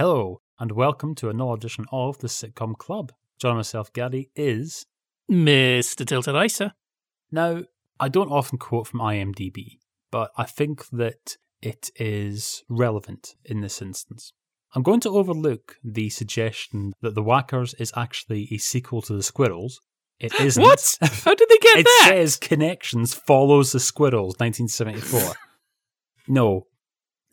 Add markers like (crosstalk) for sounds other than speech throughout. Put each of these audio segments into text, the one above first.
Hello, and welcome to another edition of the Sitcom Club. John myself, Gary, is. Mr. Tilted Isa. Now, I don't often quote from IMDb, but I think that it is relevant in this instance. I'm going to overlook the suggestion that The Wackers is actually a sequel to The Squirrels. It isn't. What? How did they get it that? It says Connections follows The Squirrels, 1974. (laughs) no.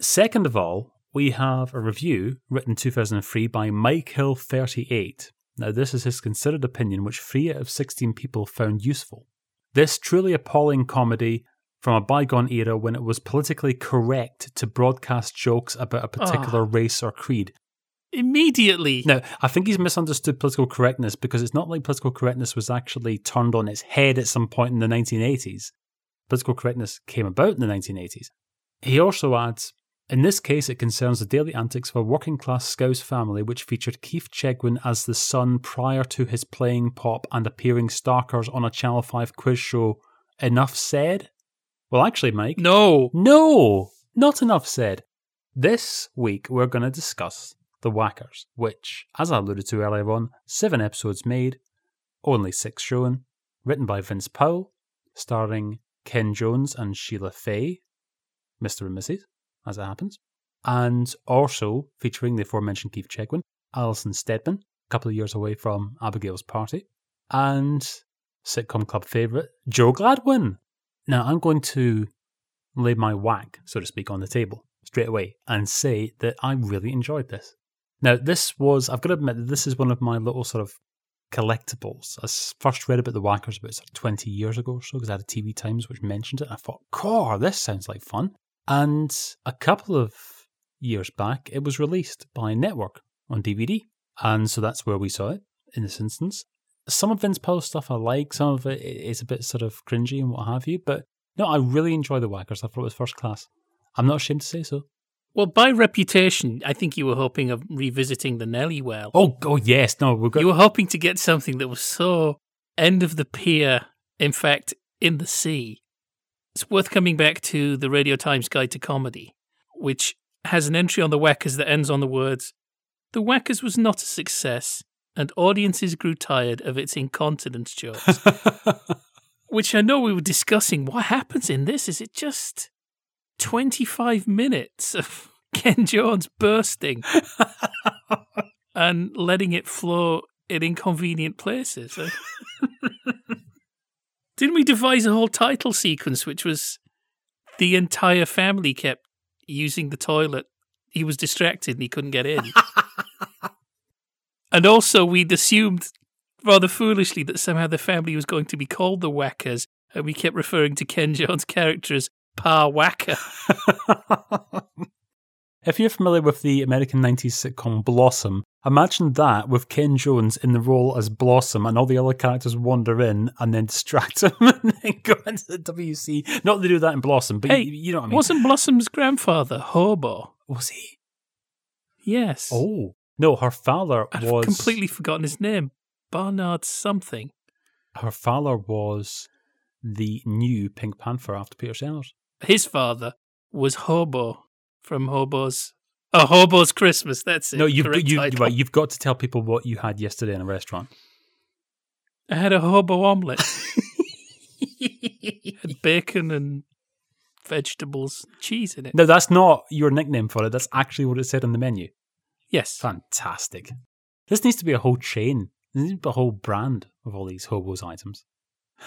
Second of all, we have a review written 2003 by Mike Hill38. Now, this is his considered opinion, which three out of 16 people found useful. This truly appalling comedy from a bygone era when it was politically correct to broadcast jokes about a particular ah. race or creed. Immediately. Now, I think he's misunderstood political correctness because it's not like political correctness was actually turned on its head at some point in the 1980s. Political correctness came about in the 1980s. He also adds, in this case, it concerns the daily antics of a working class Scouse family which featured Keith Chegwin as the son prior to his playing pop and appearing starkers on a Channel 5 quiz show. Enough said? Well, actually, Mike. No. No, not enough said. This week we're going to discuss The Wackers, which, as I alluded to earlier on, seven episodes made, only six shown, written by Vince Powell, starring Ken Jones and Sheila Fay, Mr. and Mrs., as it happens, and also featuring the aforementioned Keith Chegwin, Alison Steadman, a couple of years away from Abigail's Party, and sitcom club favourite, Joe Gladwin. Now, I'm going to lay my whack, so to speak, on the table straight away and say that I really enjoyed this. Now, this was, I've got to admit that this is one of my little sort of collectibles. I first read about the Wackers about sort of 20 years ago or so because I had a TV Times which mentioned it. And I thought, core, this sounds like fun. And a couple of years back, it was released by Network on DVD. And so that's where we saw it in this instance. Some of Vince Powell's stuff I like, some of it is a bit sort of cringy and what have you. But no, I really enjoy the Wackers. I thought it was first class. I'm not ashamed to say so. Well, by reputation, I think you were hoping of revisiting the Nelly well. Oh, oh yes, no, we've got. You were hoping to get something that was so end of the pier, in fact, in the sea. It's worth coming back to the Radio Times Guide to Comedy, which has an entry on the Wackers that ends on the words The Wackers was not a success, and audiences grew tired of its incontinence jokes. (laughs) which I know we were discussing. What happens in this? Is it just 25 minutes of (laughs) Ken Jones bursting (laughs) and letting it flow in inconvenient places? Didn't we devise a whole title sequence which was the entire family kept using the toilet? He was distracted and he couldn't get in. (laughs) and also, we'd assumed rather foolishly that somehow the family was going to be called the Wackers, and we kept referring to Ken Jones' character as Pa Wacker. (laughs) if you're familiar with the American 90s sitcom Blossom, imagine that with Ken Jones in the role as Blossom and all the other characters wander in and then distract (laughs) him and then go into the WC. Not that they do that in Blossom, but Hey, you, you know what I mean. Wasn't Blossom's grandfather Hobo? Was he? Yes. Oh. No, her father I've was. completely forgotten his name. Barnard something. Her father was the new Pink Panther after Peter Sellers. His father was Hobo from Hobo's. Oh, Hobo's Christmas. That's it. No, you've, Correct you, right, you've got to tell people what you had yesterday in a restaurant. I had a hobo omelette. (laughs) had bacon and vegetables, cheese in it. No, that's not your nickname for it. That's actually what it said on the menu. Yes. Fantastic. This needs to be a whole chain. There needs to be a whole brand of all these hobos items.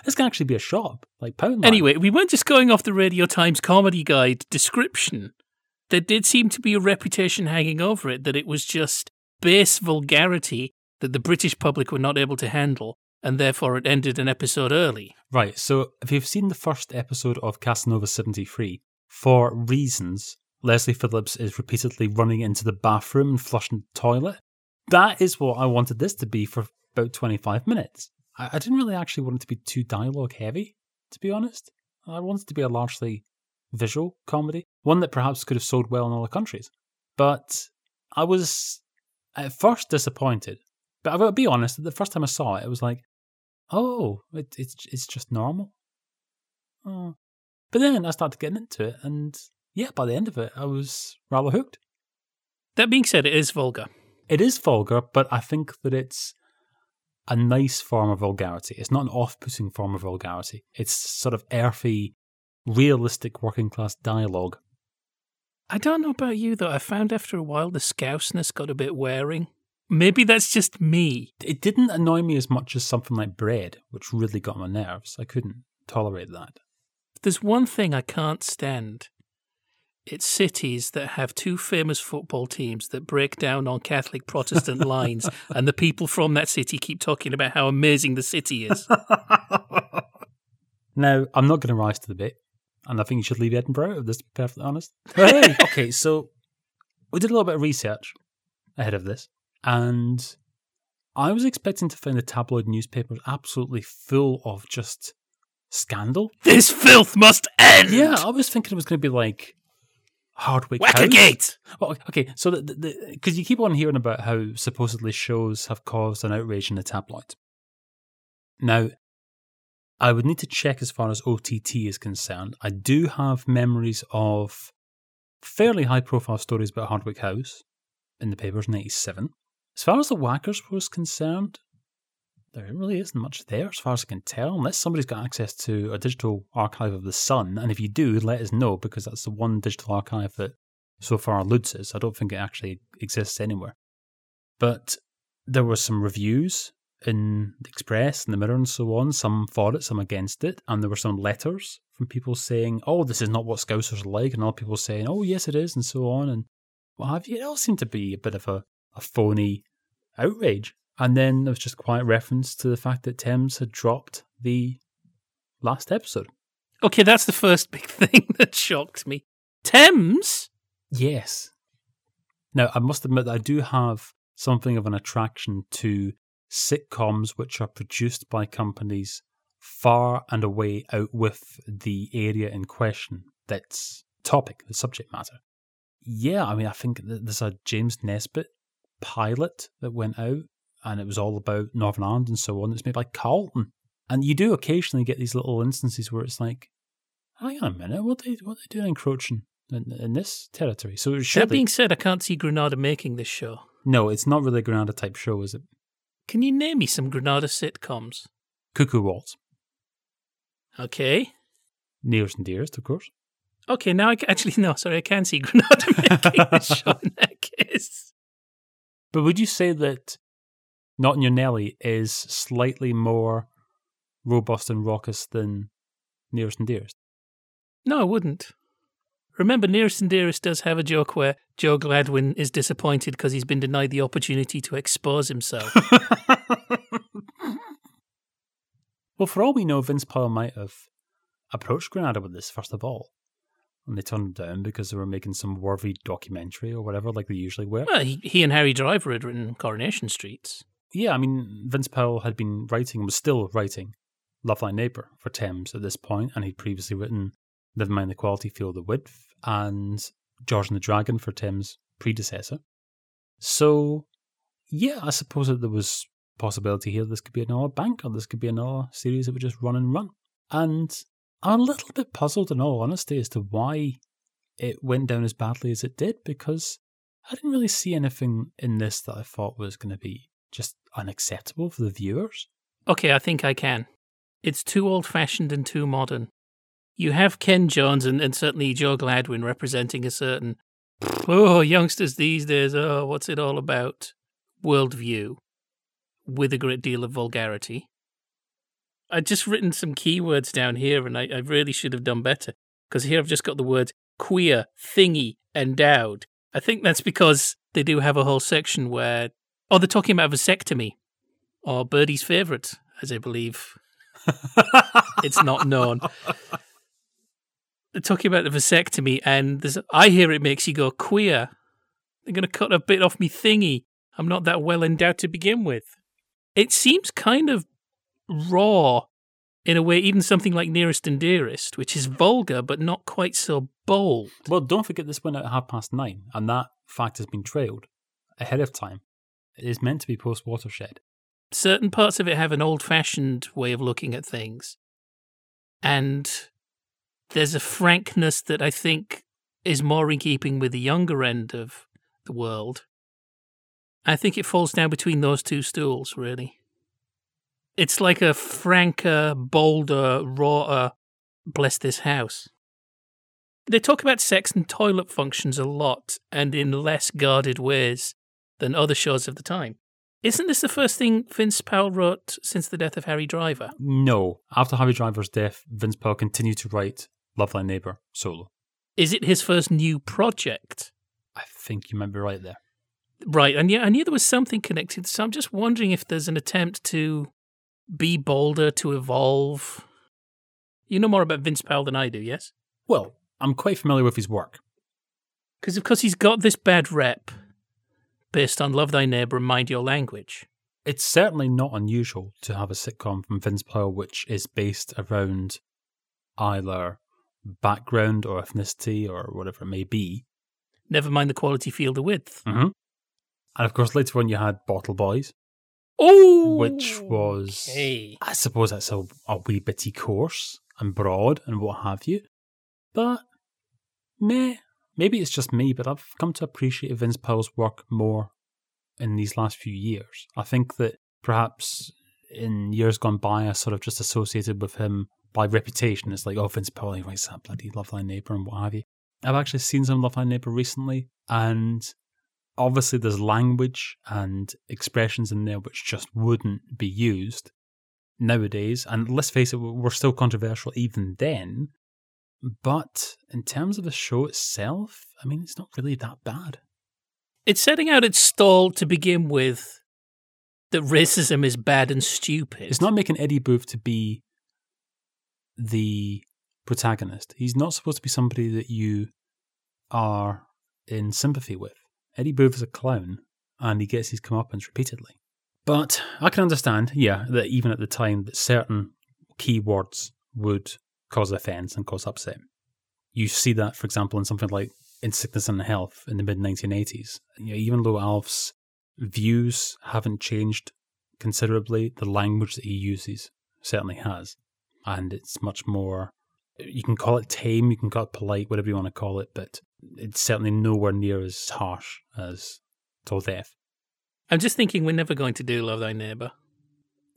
This can actually be a shop, like Poundland. Anyway, we weren't just going off the Radio Times Comedy Guide description. There did seem to be a reputation hanging over it that it was just base vulgarity that the British public were not able to handle, and therefore it ended an episode early. Right, so if you've seen the first episode of Casanova 73, for reasons, Leslie Phillips is repeatedly running into the bathroom and flushing the toilet. That is what I wanted this to be for about 25 minutes. I, didn't really actually want it to be too dialogue heavy, to be honest. I wanted it to be a largely visual comedy, one that perhaps could have sold well in other countries. But I was at first disappointed. But I'll be honest, the first time I saw it, it was like, oh, it, it's it's just normal. Oh. But then I started getting into it, and yeah, by the end of it, I was rather hooked. That being said, it is vulgar. It is vulgar, but I think that it's a nice form of vulgarity. It's not an off putting form of vulgarity. It's sort of earthy, realistic working class dialogue. I don't know about you, though. I found after a while the scouseness got a bit wearing. Maybe that's just me. It didn't annoy me as much as something like bread, which really got my nerves. I couldn't tolerate that. There's one thing I can't stand. It's cities that have two famous football teams that break down on Catholic Protestant (laughs) lines, and the people from that city keep talking about how amazing the city is. (laughs) now, I'm not going to rise to the bit, and I think you should leave Edinburgh, if this to be perfectly honest. (laughs) Hey! okay, so we did a little bit of research ahead of this, and I was expecting to find the tabloid newspapers absolutely full of just scandal. (laughs) This filth must end! Yeah, I was thinking it was going to be like Hardwick Wackagate! Well, okay, so because you keep on hearing about how supposedly shows have caused an outrage in the tabloids. Now, I would need to check as far as OTT is concerned. I do have memories of fairly high profile stories about Hardwick House in the papers in 87. As far as the Wackers was concerned, there really isn't much there as far as I can tell, unless somebody's got access to a digital archive of the Sun. And if you do, let us know because that's the one digital archive that so far eludes us. I don't think it actually exists anywhere. But there were some reviews in the Express and the Mirror and so on, some for it, some against it, and there were some letters from people saying, "Oh, this is not what Scousers are like," and other people saying, "Oh, yes, it is," and so on, and what have you. It all seemed to be a bit of a, a phony outrage. And then there was just quiet reference to the fact that Thames had dropped the last episode. Okay, that's the first big (laughs) thing that shocked me. Thames? Yes. Now, I must admit, that I do have something of an attraction to sitcoms which are produced by companies far and away out with the area in question that's topic, the subject matter. Yeah, I mean, I think there's a James Nesbitt pilot that went out and it was all about Northern Ireland and so on. It's made by Carlton. And you do occasionally get these little instances where it's like, hang on a minute, what are they, what are they doing encroaching in, in this territory? So That being said, I can't see Granada making this show. No, it's not really a Granada type show, is it? Can you name me some Granada sitcoms? Cuckoo Waltz. Okay. Nearest and Dearest, of course. Okay, now I can, actually no, sorry, I can't see Granada (laughs) making this show in that case. But would you say that not in Your Nelly is slightly more robust and raucous than Nearest and Dearest. No, I wouldn't. Remember, Nearest and Dearest does have a joke where Joe Gladwin is disappointed because he's been denied the opportunity to expose himself. (laughs) well, for all we know, Vince Powell might have approached Granada with this, first of all. And they turned him down because they were making some worthy documentary or whatever, like they usually were. Well, he, he and Harry Driver had written Coronation Streets yeah, I mean, Vince Powell had been writing, and was still writing Love Thy Neighbour for Thames at this point, and he'd previously written Never Mind the Quality, Feel the Width, and George and the Dragon for Thames's predecessor. So, yeah, I suppose that there was possibility here this could be another bank, or this could be another series that would just run and run. And I'm a little bit puzzled, in all honesty, as to why it went down as badly as it did, because I didn't really see anything in this that I thought was going to be just unacceptable for the viewers? Okay, I think I can. It's too old fashioned and too modern. You have Ken Jones and, and certainly Joe Gladwin representing a certain, oh, youngsters these days, oh, what's it all about? Worldview with a great deal of vulgarity. I've just written some keywords down here and I, I really should have done better because here I've just got the words queer, thingy, endowed. I think that's because they do have a whole section where Oh, they're talking about vasectomy, or Birdie's favourite, as I believe (laughs) it's not known. Talking about the vasectomy, and I hear it makes you go queer. They're going to cut a bit off me thingy. I'm not that well endowed to begin with. It seems kind of raw in a way, even something like Nearest and Dearest, which is vulgar but not quite so bold. Well, don't forget this went out at half past nine, and that fact has been trailed ahead of time. It is meant to be post watershed. Certain parts of it have an old fashioned way of looking at things. And there's a frankness that I think is more in keeping with the younger end of the world. I think it falls down between those two stools, really. It's like a franker, bolder, rawer bless this house. They talk about sex and toilet functions a lot and in less guarded ways than other shows of the time. Isn't this the first thing Vince Powell wrote since the death of Harry Driver? No. After Harry Driver's death, Vince Powell continued to write Love Thy Neighbor solo. Is it his first new project? I think you might be right there. Right, and yeah, I knew there was something connected. So I'm just wondering if there's an attempt to be bolder, to evolve. You know more about Vince Powell than I do, yes? Well, I'm quite familiar with his work. Because of course he's got this bad rep based on Love Thy Neighbor and Mind Your Language. It's certainly not unusual to have a sitcom from Vince Powell which is based around either background or ethnicity or whatever it may be. Never mind the quality, feel the width. Mm-hmm. And of course, later on, you had Bottle Boys, Oh, which was, okay. I suppose, that's a, a wee bitty coarse and broad and what have you. But, meh, maybe it's just me, but I've come to appreciate Vince Powell's work more in these last few years. I think that perhaps in years gone by, I sort of just associated with him by reputation. It's like, oh, Vince he writes that bloody Love Thy Neighbor and what have you. I've actually seen some Love Thy Neighbor recently, and obviously there's language and expressions in there which just wouldn't be used nowadays. And let's face it, we're still controversial even then. But in terms of the show itself, I mean, it's not really that bad. It's setting out its stall to begin with that racism is bad and stupid. It's not making Eddie Booth to be the protagonist. He's not supposed to be somebody that you are in sympathy with. Eddie Booth is a clown, and he gets his comeuppance repeatedly. But I can understand, yeah, that even at the time, that certain keywords would cause offence and cause upset. You see that, for example, in something like In Sickness and Health in the mid 1980s. You know, even though Alf's views haven't changed considerably, the language that he uses certainly has. And it's much more, you can call it tame, you can call it polite, whatever you want to call it, but it's certainly nowhere near as harsh as Till Death. I'm just thinking we're never going to do Love Thy Neighbor.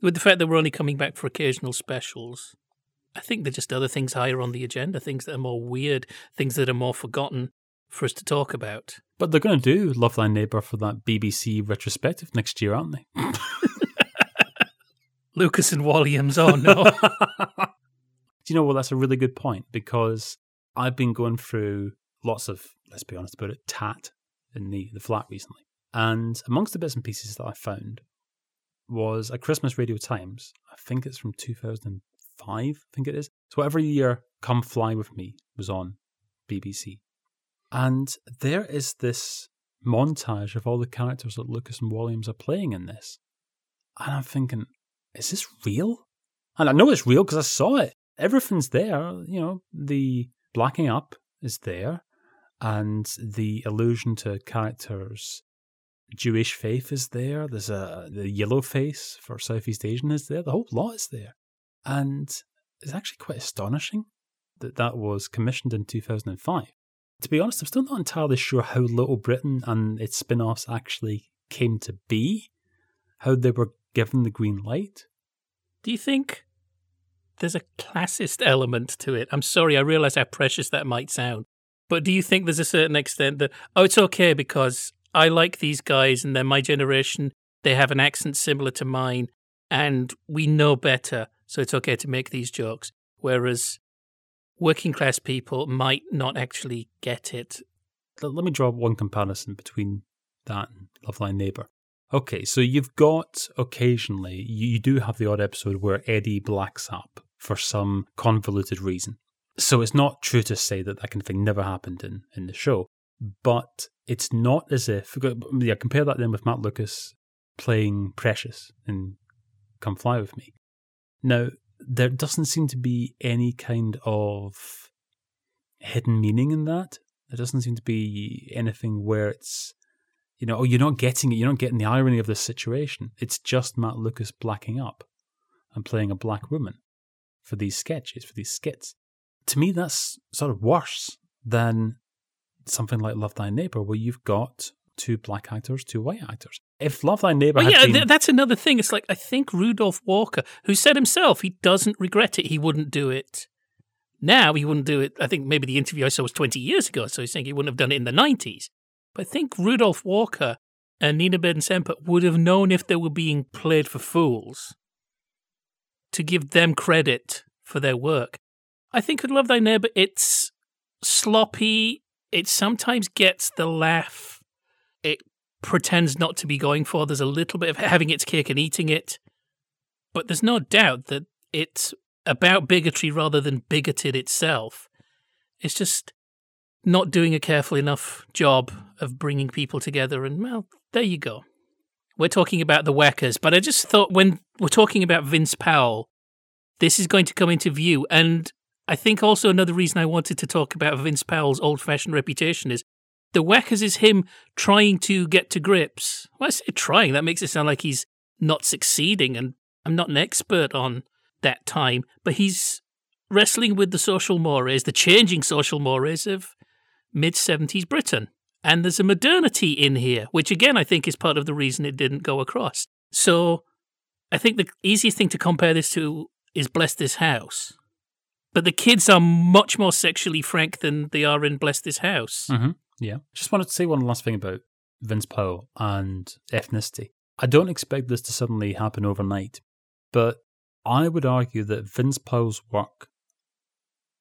With the fact that we're only coming back for occasional specials, I think there's just other things higher on the agenda, things that are more weird, things that are more forgotten for us to talk about. But they're going to do Love Thy Neighbour for that BBC retrospective next year, aren't they? (laughs) Lucas and Walliams, oh no. (laughs) Do you know what? That's a really good point because I've been going through lots of, let's be honest about it, tat in the, the flat recently. And amongst the bits and pieces that I found was a Christmas Radio Times. I think it's from 2005, I think it is. So every year, Come Fly With Me was on BBC. And there is this montage of all the characters that Lucas and Walliams are playing in this. And I'm thinking, is this real? And I know it's real because I saw it. Everything's there. You know, the blacking up is there, and the allusion to characters' Jewish faith is there. There's a the yellow face for Southeast Asian is there. The whole lot is there, and it's actually quite astonishing that that was commissioned in 2005. To be honest, I'm still not entirely sure how Little Britain and its spin offs actually came to be, how they were given the green light. Do you think there's a classist element to it? I'm sorry, I realize how precious that might sound. But do you think there's a certain extent that, oh, it's okay because I like these guys and they're my generation, they have an accent similar to mine, and we know better, so it's okay to make these jokes. Whereas working class people might not actually get it. Let me draw one comparison between that and Love Thy Neighbour. Okay, so you've got occasionally, you do have the odd episode where Eddie blacks up for some convoluted reason. So it's not true to say that that kind of thing never happened in, in the show, but it's not as if, yeah, compare that then with Matt Lucas playing Precious in Come Fly With Me. Now, there doesn't seem to be any kind of hidden meaning in that. There doesn't seem to be anything where it's, you know, oh, you're not getting it. You're not getting the irony of this situation. It's just Matt Lucas blacking up and playing a black woman for these sketches, for these skits. To me, that's sort of worse than something like Love Thy Neighbor, where you've got two black actors, two white actors. If Love Thy Neighbor Well, had yeah, been, th- that's another thing. It's like I think Rudolph Walker, who said himself he doesn't regret it, he wouldn't do it. Now he wouldn't do it. I think maybe the interview I saw was 20 years ago, so he's saying he wouldn't have done it in the 90s. But I think Rudolph Walker and Nina Baden-Semper would have known if they were being played for fools to give them credit for their work. I think with Love Thy Neighbor, it's sloppy. It sometimes gets the laugh. It pretends not to be going for. There's a little bit of having its cake and eating it. But there's no doubt that it's about bigotry rather than bigoted itself. It's just not doing a careful enough job of bringing people together. And, well, there you go. We're talking about the Wackers, but I just thought when we're talking about Vince Powell, this is going to come into view. And I think also another reason I wanted to talk about Vince Powell's old fashioned reputation is the Wackers is him trying to get to grips. I say trying, that makes it sound like he's not succeeding, and I'm not an expert on that time, but he's wrestling with the social mores, the changing social mores of mid 70s Britain. And there's a modernity in here, which again I think is part of the reason it didn't go across. So I think the easiest thing to compare this to is Bless This House. But the kids are much more sexually frank than they are in Bless This House. hmm Yeah. Just wanted to say one last thing about Vince Powell and ethnicity. I don't expect this to suddenly happen overnight, but I would argue that Vince Powell's work,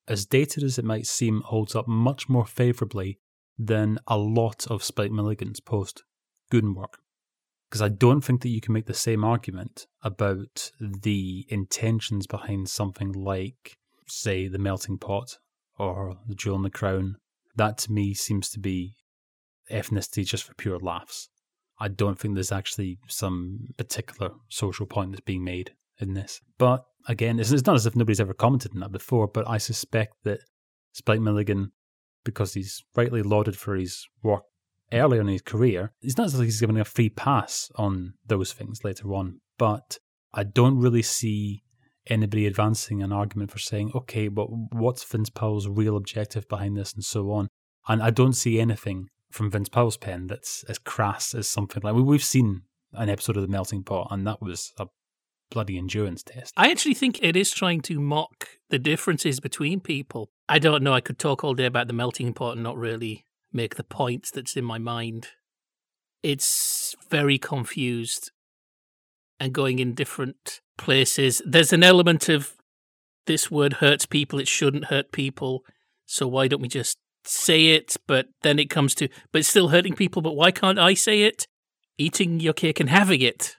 as dated as it might seem, holds up much more favourably than a lot of Spike Milligan's post work. Because I don't think that you can make the same argument about the intentions behind something like, say, The Melting Pot or The Jewel in the Crown. That to me seems to be ethnicity just for pure laughs. I don't think there's actually some particular social point that's being made in this. But again, it's, it's not as if nobody's ever commented on that before, but I suspect that Spike Milligan, because he's rightly lauded for his work earlier in his career, it's not as if he's given a free pass on those things later on. But I don't really see anybody advancing an argument for saying, okay, but what's Vince Powell's real objective behind this and so on. And I don't see anything from Vince Powell's pen that's as crass as something like we've seen an episode of The Melting Pot, and that was a bloody endurance test. I actually think it is trying to mock the differences between people. I don't know. I could talk all day about the melting pot and not really make the point that's in my mind. It's very confused and going in different places. There's an element of this word hurts people, it shouldn't hurt people. So why don't we just say it? But then it comes to, but it's still hurting people, but why can't I say it? Eating your cake and having it.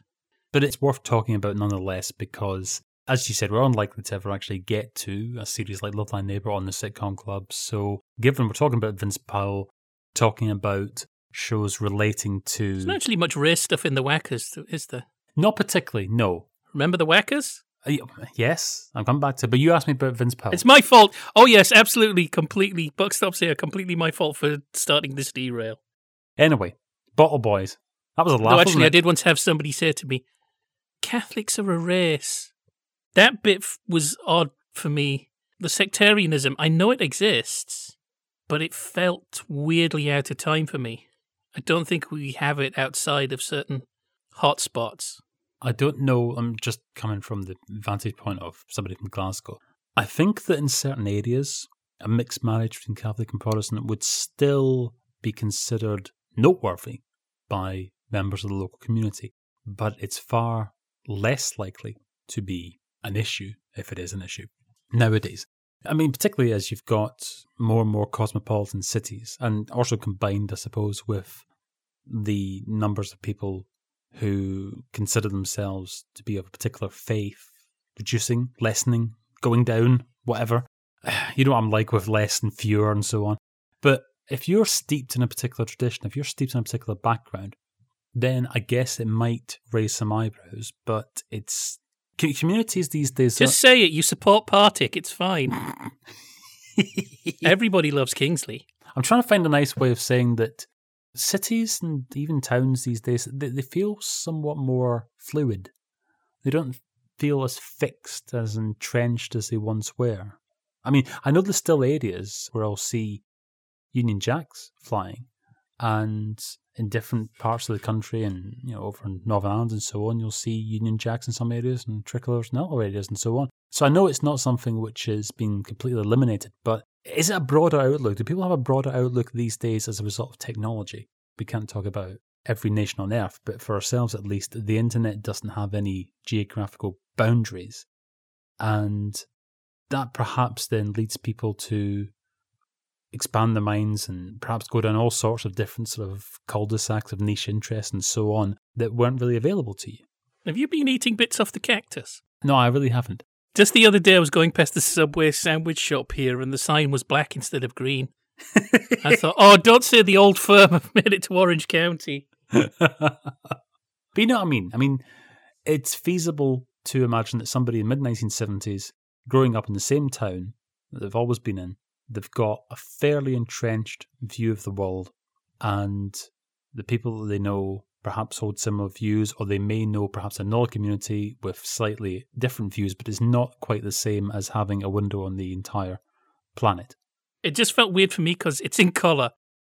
But it's worth talking about nonetheless because, as you said, we're unlikely to ever actually get to a series like Love Thy Neighbour on the sitcom club. So, given we're talking about Vince Powell, talking about shows relating to. There's not actually much race stuff in the Wackers, is there? Not particularly, no. Remember the Wackers? Uh, Yes, I'm coming back to It, But you asked me about Vince Powell. It's my fault. Oh, yes, absolutely, completely. Buck stops here. Completely my fault for starting this derail. Anyway, Bottle Boys. That was a laugh. No, actually, I did once have somebody say to me, Catholics are a race. That bit f- was odd for me. The sectarianism, I know it exists, but it felt weirdly out of time for me. I don't think we have it outside of certain hotspots. I don't know. I'm just coming from the vantage point of somebody from Glasgow. I think that in certain areas, a mixed marriage between Catholic and Protestant would still be considered noteworthy by members of the local community, but it's far less likely to be an issue if it is an issue nowadays. I mean, particularly as you've got more and more cosmopolitan cities, and also combined, I suppose, with the numbers of people who consider themselves to be of a particular faith reducing, lessening, going down, whatever. (sighs) You know what I'm like with less and fewer and so on. But if you're steeped in a particular tradition, if you're steeped in a particular background, then I guess it might raise some eyebrows. But it's communities these days. Just say it. You support Partick. It's fine. (laughs) Everybody loves Kingsley. I'm trying to find a nice way of saying that cities and even towns these days they, they feel somewhat more fluid. They don't feel as fixed, as entrenched as they once were. I mean, I know there's still areas where I'll see Union Jacks flying, and in different parts of the country and you know over in Northern Ireland and so on, you'll see Union Jacks in some areas and tricolours in other areas and so on. So I know it's not something which has been completely eliminated, but is it a broader outlook? Do people have a broader outlook these days as a result of technology? We can't talk about every nation on earth, but for ourselves at least, the internet doesn't have any geographical boundaries. And that perhaps then leads people to expand their minds and perhaps go down all sorts of different sort of cul-de-sacs of niche interests and so on that weren't really available to you. Have you been eating bits off the cactus? No, I really haven't. Just the other day, I was going past the Subway sandwich shop here, and the sign was black instead of green. I (laughs) thought, oh, don't say the old firm have made it to Orange County. but you know what I mean? I mean, it's feasible to imagine that somebody in the mid 1970s, growing up in the same town that they've always been in, they've got a fairly entrenched view of the world, and the people that they know perhaps hold similar views, or they may know perhaps another community with slightly different views, but it's not quite the same as having a window on the entire planet. It just felt weird for me because it's in colour.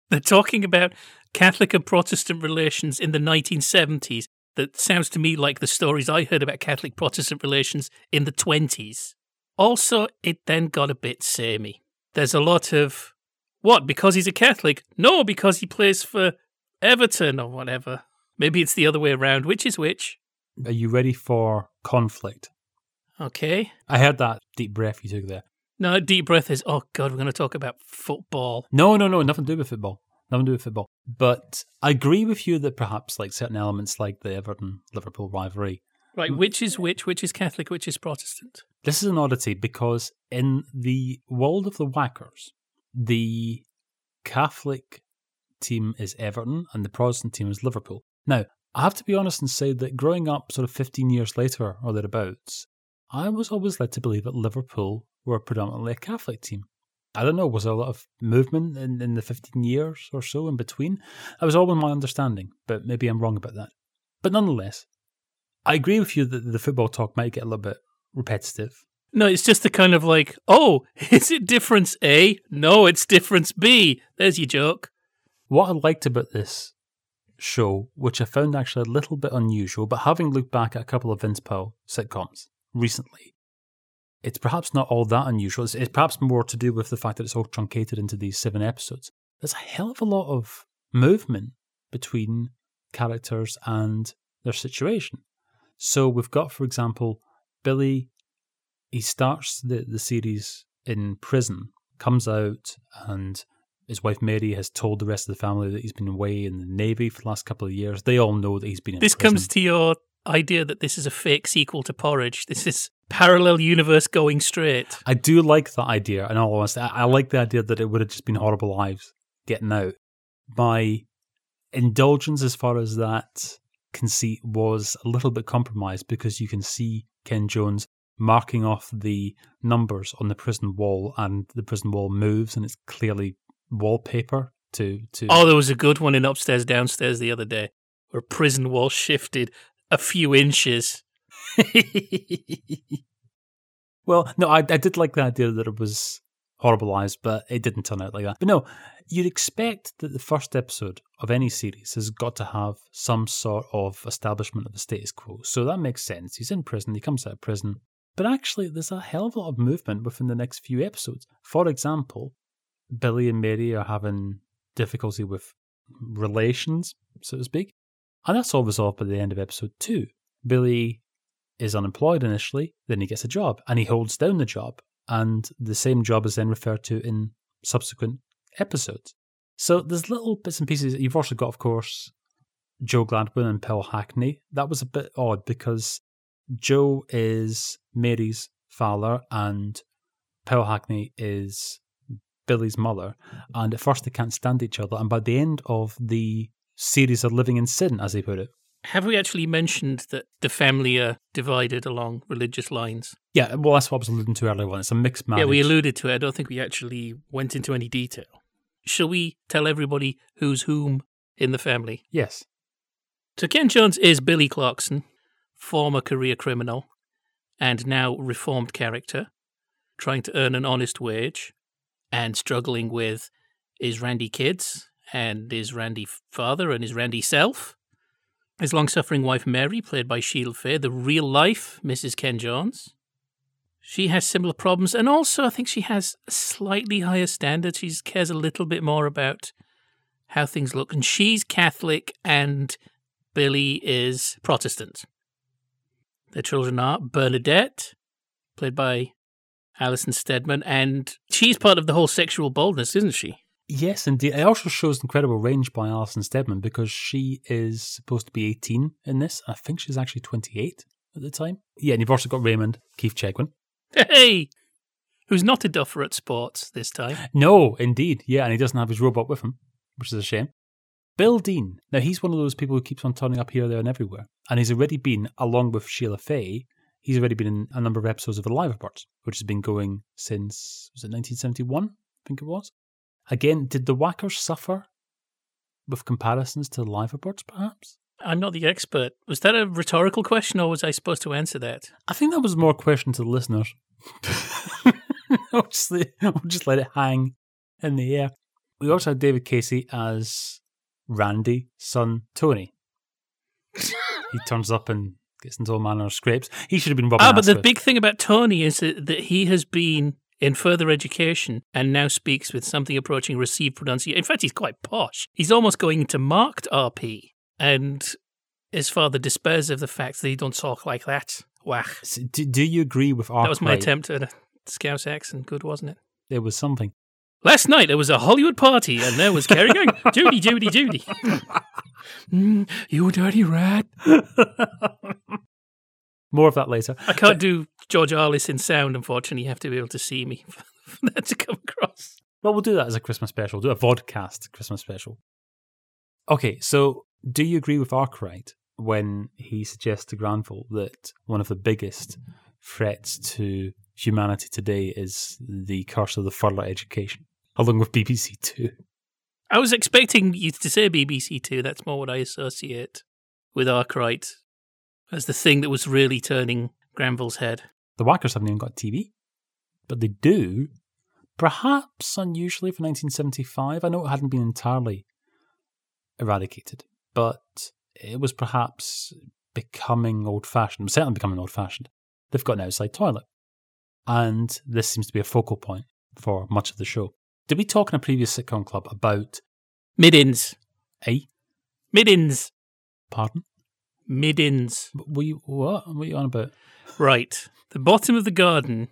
They're talking about Catholic and Protestant relations in the 1970s. That sounds to me like the stories I heard about Catholic Protestant relations in the 20s. Also, it then got a bit samey. There's a lot of, what, because he's a Catholic? No, because he plays for Everton or whatever. Maybe it's the other way around. Which is which? Are you ready for conflict? Okay. I heard that deep breath you took there. No, deep breath is, oh God, we're going to talk about football. No, no, no, nothing to do with football. Nothing to do with football. But I agree with you that perhaps like certain elements like the Everton Liverpool rivalry. Right, which is which? Which is Catholic? Which is Protestant? This is an oddity because in the world of the Wackers, the Catholic team is Everton and the Protestant team is Liverpool. Now, I have to be honest and say that growing up sort of 15 years later or thereabouts, I was always led to believe that Liverpool were predominantly a Catholic team. I don't know, was there a lot of movement in, in the 15 years or so in between? That was always my understanding, but maybe I'm wrong about that. But nonetheless, I agree with you that the football talk might get a little bit repetitive. No, it's just the kind of like, oh, (laughs) is it difference A? No, it's difference B. There's your joke. What I liked about this show, which I found actually a little bit unusual, but having looked back at a couple of Vince Powell sitcoms recently, it's perhaps not all that unusual. It's, it's, perhaps more to do with the fact that it's all truncated into these seven episodes. There's a hell of a lot of movement between characters and their situation. So we've got, for example, Billy. He starts the, the series in prison, comes out, and his wife Mary has told the rest of the family that he's been away in the Navy for the last couple of years. They all know that he's been in This prison. comes to your idea that this is a fake sequel to Porridge. This is parallel universe going straight. I do like that idea, and all honesty, I, I like the idea that it would have just been horrible lives getting out. My indulgence as far as that conceit was a little bit compromised because you can see Ken Jones marking off the numbers on the prison wall, and the prison wall moves, and it's clearly wallpaper to to. Oh, there was a good one in upstairs downstairs the other day where prison wall shifted a few inches. (laughs) well, no, I, I did like the idea that it was horrible eyes, but it didn't turn out like that. But no, you'd expect that the first episode of any series has got to have some sort of establishment of the status quo. So that makes sense. He's in prison, he comes out of prison. But actually, there's a hell of a lot of movement within the next few episodes. For example, Billy and Mary are having difficulty with relations, so to speak. And that's all resolved by the end of episode two. Billy is unemployed initially, then he gets a job and he holds down the job. And the same job is then referred to in subsequent episodes. So there's little bits and pieces. You've also got, of course, Joe Gladwin and Pearl Hackney. That was a bit odd because Joe is Mary's father and Pearl Hackney is Billy's mother. And at first they can't stand each other. And by the end of the series of living in sin, as they put it, have we actually mentioned that the family are divided along religious lines? Yeah, well, that's what I was alluding to earlier on. It's a mixed marriage. Yeah, we alluded to it. I don't think we actually went into any detail. Shall we tell everybody who's whom in the family? Yes. So Ken Jones is Billy Clarkson, former career criminal and now reformed character, trying to earn an honest wage and struggling with his Randy kids and his Randy father and his Randy self. His long suffering wife Mary, played by Sheila Fay, the real life Mrs. Ken Jones. She has similar problems, and also I think she has a slightly higher standard. She cares a little bit more about how things look, and she's Catholic, and Billy is Protestant. Their children are Bernadette, played by Alison Steadman, and she's part of the whole sexual boldness, isn't she? Yes, indeed. It also shows incredible range by Alison Steadman because she is supposed to be 18 in this. I think she's actually 28 at the time. Yeah, and you've also got Raymond, Keith Chegwin. Hey! Who's not a duffer at sports this time. No, indeed. Yeah, and he doesn't have his robot with him, which is a shame. Bill Dean. Now, he's one of those people who keeps on turning up here, there, and everywhere. And he's already been, along with Sheila Fay, he's already been in a number of episodes of The Liver Birds, which has been going since, was it 1971? I think it was. Again, did the Wackers suffer with comparisons to the Liver Birds, perhaps? I'm not the expert. Was that a rhetorical question, or was I supposed to answer that? I think that was more a question to the listeners. I'll, just let, I'll just let it hang in the air. We also had David Casey as Randy, son Tony. (laughs) he turns up and gets into all manner of scrapes. He should have been Robin Ah, but the big thing about Tony is that, that he has been in further education and now speaks with something approaching received pronunciation. In fact, he's quite posh. He's almost going into marked RP, and his father despairs of the fact that he don't talk like that. Wah. So do, do you agree with Arkwright? That was my attempt at a Scouse accent. Good, wasn't it? There was something. Last night there was a Hollywood party, and there was Cary going, (laughs) Judy, Judy, Judy. (laughs) Mm, you dirty rat. More of that later. I can't do George Arliss in sound, unfortunately. You have to be able to see me (laughs) for that to come across. Well, we'll do that as a Christmas special. Do a vodcast Christmas special. Okay, so do you agree with Arkwright when he suggests to Granville that one of the biggest threats to humanity today is the curse of the further education, along with BBC Two? I was expecting you to say BBC Two. That's more what I associate with Arkwright as the thing that was really turning Granville's head. The Wackers haven't even got TV, but they do. Perhaps unusually for 1975. I know it hadn't been entirely eradicated, but it was perhaps becoming old fashioned, certainly becoming old fashioned. They've got an outside toilet. And this seems to be a focal point for much of the show. Did we talk in a previous sitcom club about Middens. a Middens. pardon? Middens. Were you what? What are you on about? Right. The bottom of the garden,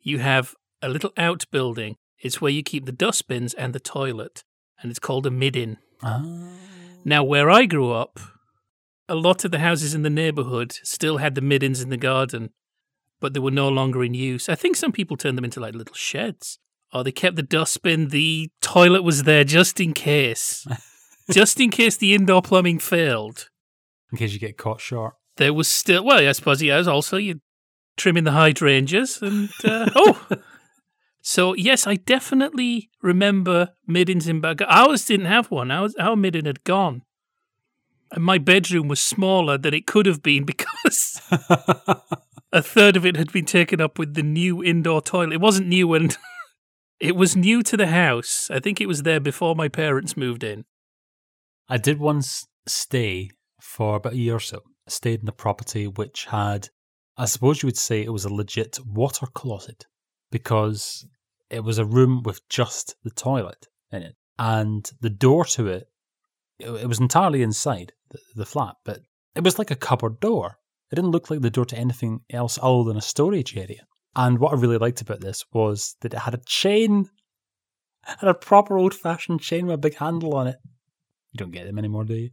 you have a little outbuilding. It's where you keep the dustbins and the toilet, and it's called a midden. Ah, Now, where I grew up, a lot of the houses in the neighborhood still had the middens in the garden, but they were no longer in use. I think some people turned them into like little sheds. Or they kept the dustbin, the toilet was there just in case. (laughs) just in case the indoor plumbing failed. in case you get caught short. There was still, well, I suppose he has also you trimming the hydrangeas and, uh, oh. (laughs) So, yes, I definitely remember middens in back. Ours didn't have one. Ours, our midden had gone. And my bedroom was smaller than it could have been (laughs) because (laughs) a third of it had been taken up with the new indoor toilet. It wasn't new and it was new to the house. I think it was there before my parents moved in. I did once stay for about a year or so. Stayed in a property which had, I suppose you would say it was a legit water closet because it was a room with just the toilet in it. And the door to it, it, it was entirely inside the, the flat, but it was like a cupboard door. It didn't look like the door to anything else other than a storage area. And what I really liked about this was that it had a chain, had a proper old fashioned chain with a big handle on it. You don't get them anymore, do you?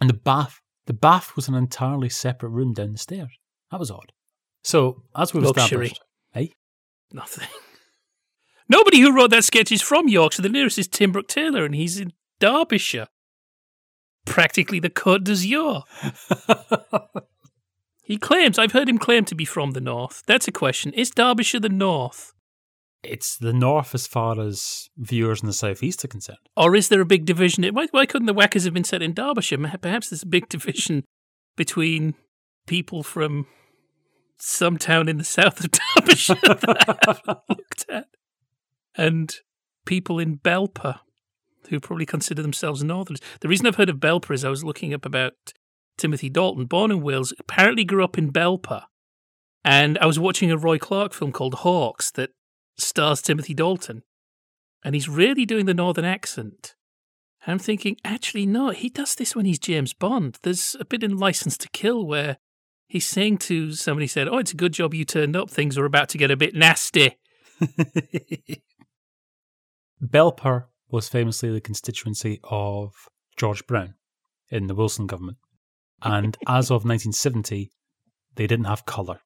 And the bath, the bath was an entirely separate room downstairs. That was odd. So, as we've Luxury. established, hey, Nothing. (laughs) Nobody who wrote that sketch is from Yorkshire. The nearest is Tim Brooke Taylor, and he's in Derbyshire. Practically the Côte d'Azur. (laughs) He claims, I've heard him claim to be from the north. That's a question. Is Derbyshire the north? It's the north as far as viewers in the southeast are concerned. Or is there a big division? Why, why couldn't the Wackers have been set in Derbyshire? Perhaps there's a big (laughs) division between people from some town in the south of (laughs) Derbyshire that I haven't (laughs) looked at and people in Belper. who probably consider themselves Northerners. The reason I've heard of Belper is I was looking up about Timothy Dalton, born in Wales, apparently grew up in Belper. And I was watching a Roy Clark film called Hawks that stars Timothy Dalton. And he's really doing the Northern accent. And I'm thinking, actually, no, he does this when he's James Bond. There's a bit in Licence to Kill where he's saying to somebody, said, Oh, it's a good job you turned up. Things are about to get a bit nasty. (laughs) Belper was famously the constituency of George Brown in the Wilson government. And as of 1970, they didn't have colour.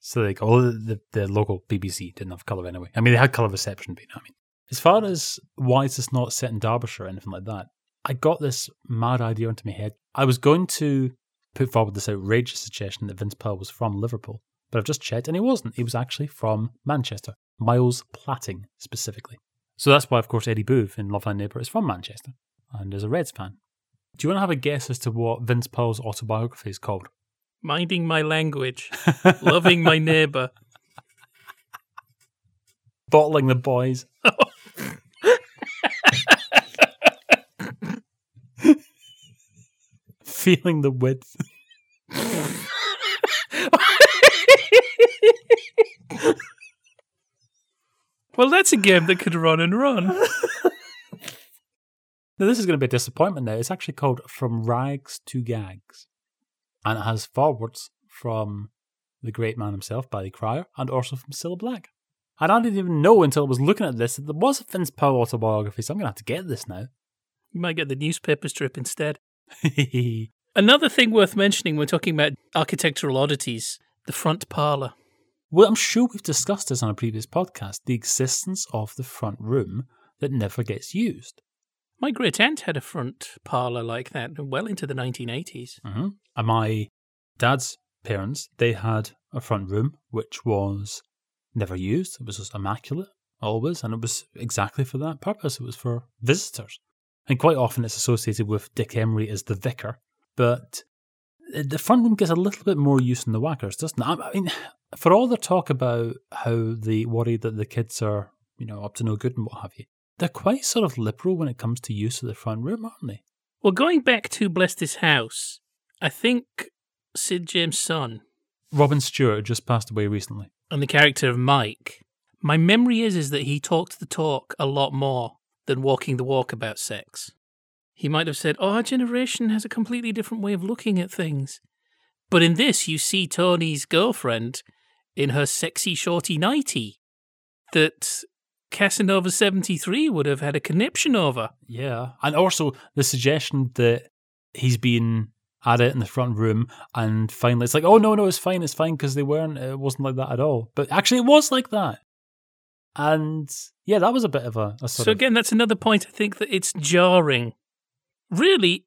So go, oh, the, the local BBC didn't have colour anyway. I mean, they had colour reception, but you know what I mean. As far as why is this not set in Derbyshire or anything like that, I got this mad idea into my head. I was going to put forward this outrageous suggestion that Vince Powell was from Liverpool, but I've just checked and he wasn't. He was actually from Manchester, Miles Platting specifically. So that's why, of course, Eddie Booth in Love Thy Neighbour is from Manchester and is a Reds fan. Do you want to have a guess as to what Vince Powell's autobiography is called? Minding my language, (laughs) loving my neighbour. Bottling the boys. Feeling the width. well, that's a game that could run and run. now, this is going to be a disappointment now. It's actually called From Rags to Gags. And it has forwards from the great man himself, Barry Cryer, and also from Cilla Black. And I didn't even know until I was looking at this that there was a Vince Powell autobiography, so I'm going to have to get this now. You might get the newspaper strip instead. (laughs) Another thing worth mentioning when talking about architectural oddities the front parlour. Well, I'm sure we've discussed this on a previous podcast the existence of the front room that never gets used. My great aunt had a front parlour like that well into the 1980s. Mm-hmm. And my dad's parents, they had a front room which was never used. It was just immaculate, always, and it was exactly for that purpose. It was for visitors. And quite often it's associated with Dick Emery as the vicar, but the front room gets a little bit more use in the Wackers, doesn't it? I mean, for all the talk about how they worry that the kids are, you know, up to no good and what have you, they're quite sort of liberal when it comes to use of the front room, aren't they? Well, going back to Bless This House, I think Sid James' son, Robin Stewart, just passed away recently, and the character of Mike. My memory is is that he talked the talk a lot more than walking the walk about sex. He might have said, "Oh, our generation has a completely different way of looking at things." But in this, you see Tony's girlfriend in her sexy shorty nighty that Casanova 73 would have had a conniption over. Yeah. And also the suggestion that he's been at it in the front room and finally it's like, oh, no, no, it's fine, it's fine because they weren't, it wasn't like that at all. But actually, it was like that. And yeah, that was a bit of a, a So, again, that's another point I think that it's jarring. Really,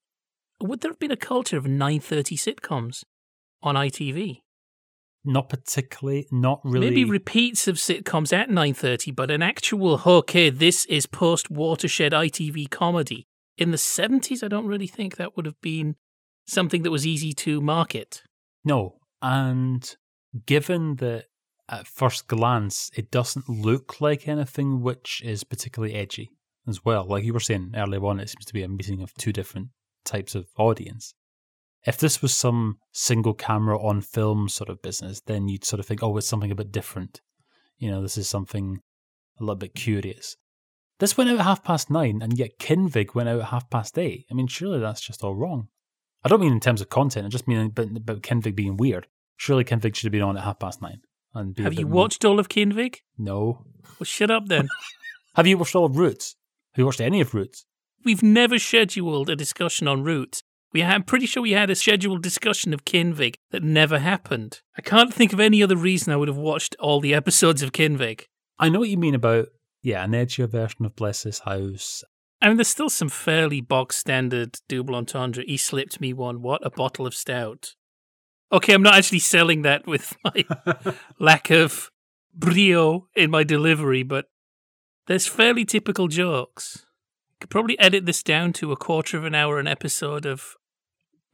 would there have been a culture of 930 sitcoms on ITV? Not particularly, not really. Maybe repeats of sitcoms at 9:30, but an actual okay, this is post watershed ITV comedy. In the 70s, I don't really think that would have been something that was easy to market. No, and given that at first glance it doesn't look like anything which is particularly edgy as well. Like you were saying earlier on, it seems to be a meeting of two different types of audience if this was some single camera on film sort of business, then you'd sort of think, oh, it's something a bit different. You know, this is something a little bit curious. This went out at half past nine, and yet Kinvig went out at half past eight. I mean, surely that's just all wrong. I don't mean in terms of content, I just mean about, Kinvig being weird. Surely Kinvig should have been on at half past nine. And Have you watched all of Kinvig? No. Well, shut up then. (laughs) have you watched all of Roots? Have you watched any of Roots? We've never scheduled a discussion on Roots. We I'm pretty sure we had a scheduled discussion of Kinvig that never happened. I can't think of any other reason I would have watched all the (laughs) episodes of Kinvig. I know what you mean about yeah, an edgier version of Bless This House. I mean, there's still some fairly bog standard double entendre. He slipped me one. What a bottle of stout. Okay, I'm not actually selling that with (laughs) my (laughs) lack of brio in my delivery, but there's fairly typical jokes. Could probably edit this down to a quarter of an hour an episode of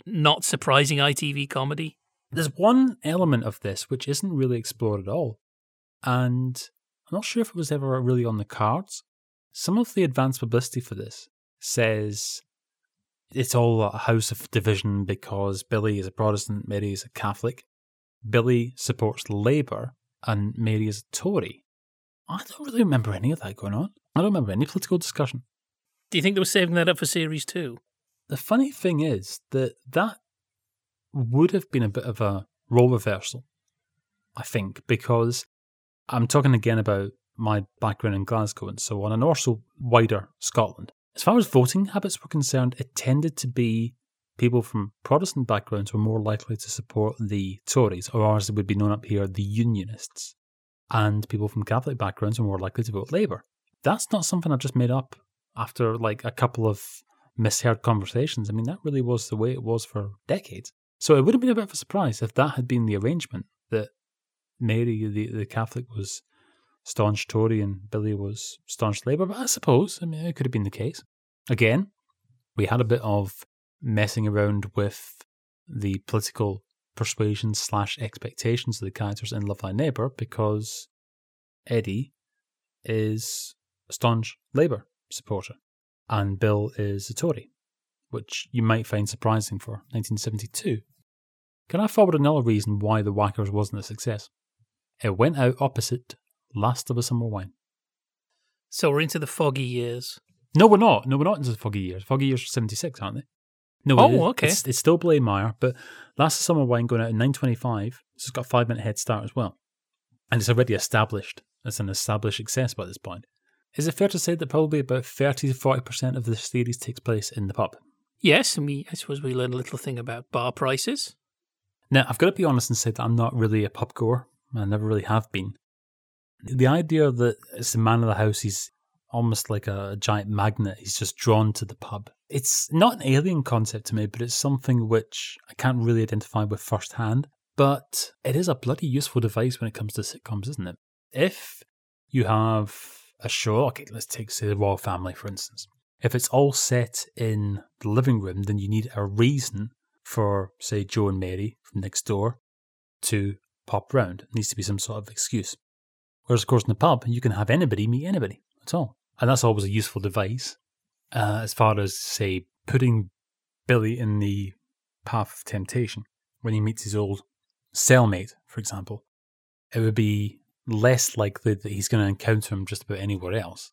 not surprising ITV comedy. There's one element of this which isn't really explored at all. And I'm not sure if it was ever really on the cards. some of the advanced publicity for this says it's all a house of division because Billy is a Protestant, Mary is a Catholic. Billy supports Labour and Mary is a Tory. I don't really remember any of that going on. I don't remember any political discussion. Do you think they were saving that up for series two? The funny thing is that that would have been a bit of a role reversal, I think, because I'm talking again about my background in Glasgow and so on, and also wider Scotland. As far as voting habits were concerned, it tended to be people from Protestant backgrounds were more likely to support the Tories, or as it would be known up here, the Unionists. And people from Catholic backgrounds were more likely to vote Labour. That's not something I've just made up after like a couple of misheard conversations. I mean, that really was the way it was for decades. So it would have been a bit of a surprise if that had been the arrangement that Mary, the, the Catholic, was staunch Tory and Billy was staunch Labour. But I suppose, I mean, it could have been the case. Again, we had a bit of messing around with the political persuasions slash expectations of the characters in Love Thy Neighbour because Eddie is a staunch Labour supporter and Bill is a Tory, which you might find surprising for 1972. Can I forward another reason why The Wackers wasn't a success? It went out opposite Last of a Summer Wine. So we're into the foggy years. No, we're not. No, we're not into the foggy years. Foggy years are 76, aren't they? No, Oh, it okay. It's, it's still Blamire, but Last of the Summer Wine going out in 925. So it's got a five minute head start as well. And it's already established. It's an established success by this point. Is it fair to say that probably about 30 to 40% of the series takes place in the pub? Yes, and we I suppose we learn a little thing about bar prices. Now, I've got to be honest and say that I'm not really a pub goer. I never really have been. The idea that it's the man of the house, he's almost like a giant magnet, he's just drawn to the pub. It's not an alien concept to me, but it's something which I can't really identify with firsthand. But it is a bloody useful device when it comes to sitcoms, isn't it? If you have a show, okay, let's take, say, the Royle Family, for instance. If it's all set in the living room, then you need a reason for, say, Joe and Mary from next door to pop round. It needs to be some sort of excuse. Whereas, of course, in the pub, you can have anybody meet anybody. That's all. And that's always a useful device. Uh, as far as, say, putting Billy in the path of temptation when he meets his old cellmate, for example, it would be less likely that he's going to encounter him just about anywhere else.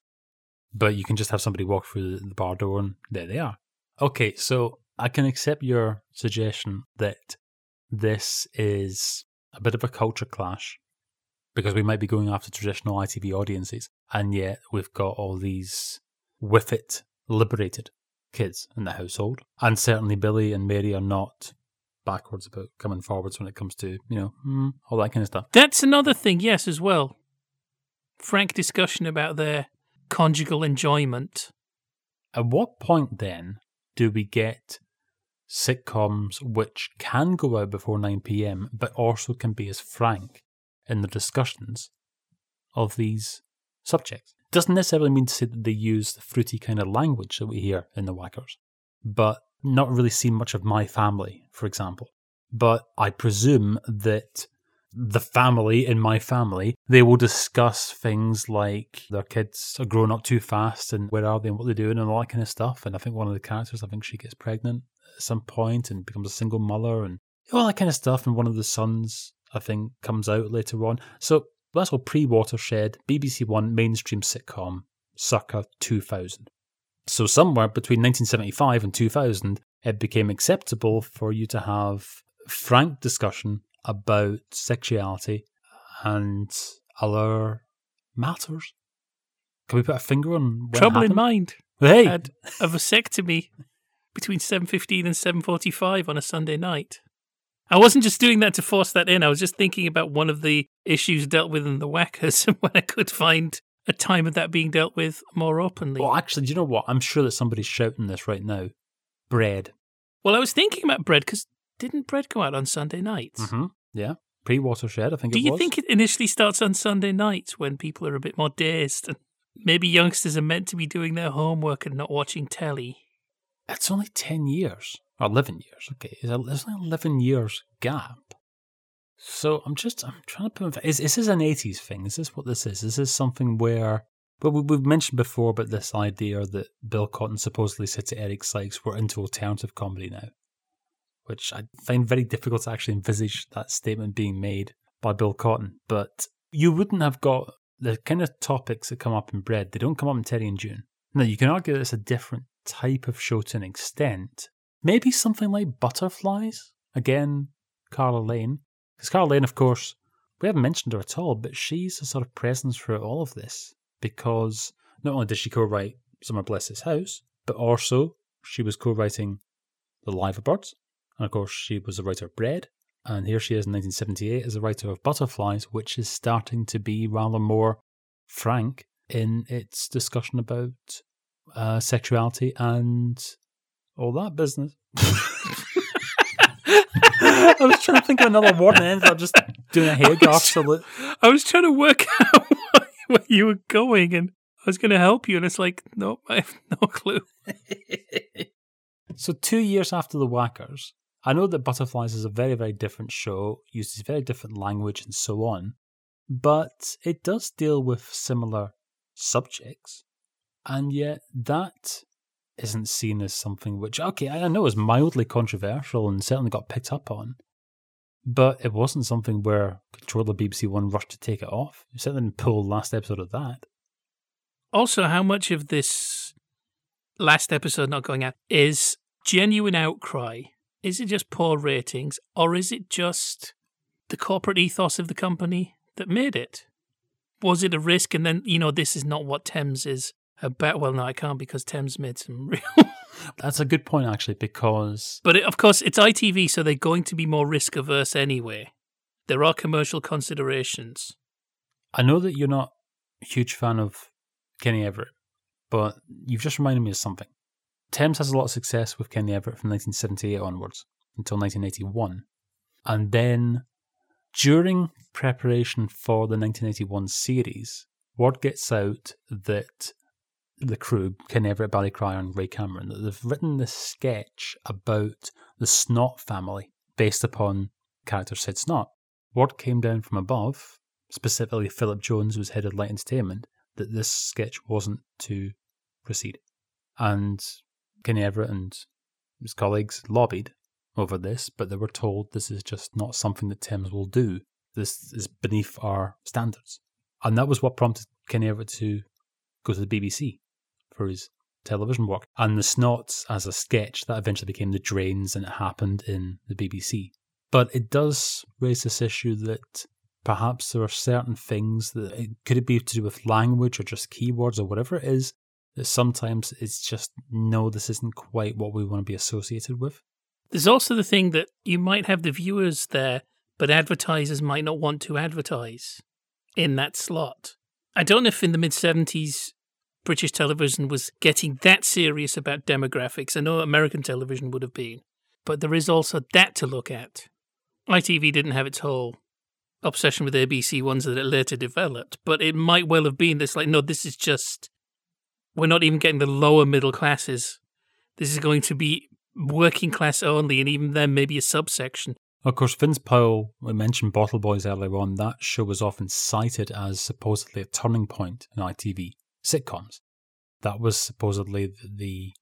But you can just have somebody walk through the bar door and there they are. Okay, so I can accept your suggestion that this is a bit of a culture clash because we might be going after traditional ITV audiences, and yet we've got all these with it liberated kids in the household. And certainly Billy and Mary are not backwards about coming forwards when it comes to, you know, mm, all that kind of stuff. That's another thing, yes, as well. Frank discussion about their conjugal enjoyment. At what point then do we get sitcoms which can go out before 9 pm but also can be as frank in the discussions of these subjects? Doesn't necessarily mean to say that they use the fruity kind of language that we hear in the Wackers, but not really seen much of My Family, for example. But I presume that the family in my family, they will discuss things like their kids are growing up too fast and where are they and what they're doing and all that kind of stuff. And I think one of the characters, I think she gets pregnant at some point and becomes a single mother and all that kind of stuff. And one of the sons, I think, comes out later on. So that's all pre Watershed, BBC One mainstream sitcom, circa 2000. So somewhere between 1975 and 2000, it became acceptable for you to have frank discussion about sexuality and other matters. Can we put a finger on Trouble in mind. Hey, Had a vasectomy between 7.15 and 7.45 on a Sunday night. I wasn't just doing that to force that in. I was just thinking about one of the issues dealt with in the Wackers and (laughs) when I could find a time of that being dealt with more openly. well, actually, do you know what? I'm sure that somebody's shouting this right now. Bread. Well, I was thinking about bread because didn't bread go out on Sunday nights? Mm-hmm. Yeah. Pre Watershed, I think Do you think it initially starts on Sunday nights when people are a bit more dazed and maybe youngsters are meant to be doing their homework and not watching telly? It's only 10 years, or 11 years, okay. It's only 11 years gap. So I'm just, I'm trying to put, is, is this an 80s thing? Is this what this is? Is this something where But we, we've mentioned before about this idea that Bill Cotton supposedly said to Eric Sykes, we're into alternative comedy now, which I find very difficult to actually envisage that statement being made by Bill Cotton. But you wouldn't have got the kind of topics that come up in Bread, they don't come up in Terry and June. Now, you can argue that it's a different type of show to an extent. Maybe something like Butterflies? Again, Carla Lane. Because Carla Lane, of course, we haven't mentioned her at all, but she's a sort of presence throughout all of this. Because not only did she co write Summer Bless's House, but also she was co writing The Liver Birds. And of course, she was a writer of Bread. And here she is in 1978 as a writer of Butterflies, which is starting to be rather more frank in its discussion about uh, sexuality and all that business. (laughs) (laughs) I was trying to think of another word and ended up just doing a (laughs) hair salute. I was trying to work (laughs) out where you were going and I was going to help you, and it's like, nope, I have no clue. so, two years after The Wackers, I know that Butterflies is a very, very different show, uses very different language and so on, but it does deal with similar subjects, and yet that isn't seen as something which, okay, I know is mildly controversial and certainly got picked up on, but it wasn't something where controller BBC One rushed to take it off. You certainly didn't pull last episode of that. Also, how much of this last episode not going out is genuine outcry? Is it just poor ratings, or is it just the corporate ethos of the company that made it? was it a risk? And then, you know, this is not what Thames is Uh, about. Well, no, I can't because Thames made (laughs) some real. That's a good point, actually, because. But it, of course, it's ITV, so they're going to be more risk averse anyway. There are commercial considerations. I know that you're not a huge fan of Kenny Everett, but you've just reminded me of something. Thames has a lot of success with Kenny Everett from 1978 onwards until 1981. And then during preparation for the 1981 series, word gets out that the crew, Ken Everett, Barry Cryer, and Ray Cameron, that they've written this sketch about the Snott family based upon character Sid Snott. Word came down from above, specifically Philip Jones, who was head of Light Entertainment, that this sketch wasn't to proceed. And Kenny Everett and his colleagues lobbied over this, but they were told this is just not something that Thames will do. This is beneath our standards. And that was what prompted Kenny Everett to go to the BBC for his television work. And the Snotts as a sketch that eventually became the Drains and it happened in the BBC. But it does raise this issue that perhaps there are certain things that could it be to do with language or just keywords or whatever it is that sometimes it's just no, this isn't quite what we want to be associated with. There's also the thing that you might have the viewers there, but advertisers might not want to advertise in that slot. I don't know if in the mid 70s British television was getting that serious about demographics. I know American television would have been, but there is also that to look at. ITV didn't have its whole obsession with ABC ones that it later developed, but it might well have been this like, no, this is just, we're not even getting the lower middle classes. This is going to be working class only, and even then, maybe a subsection. Of course, Vince Powell, we mentioned Bottle Boys earlier on, that show was often cited as supposedly a turning point in ITV sitcoms. That was supposedly the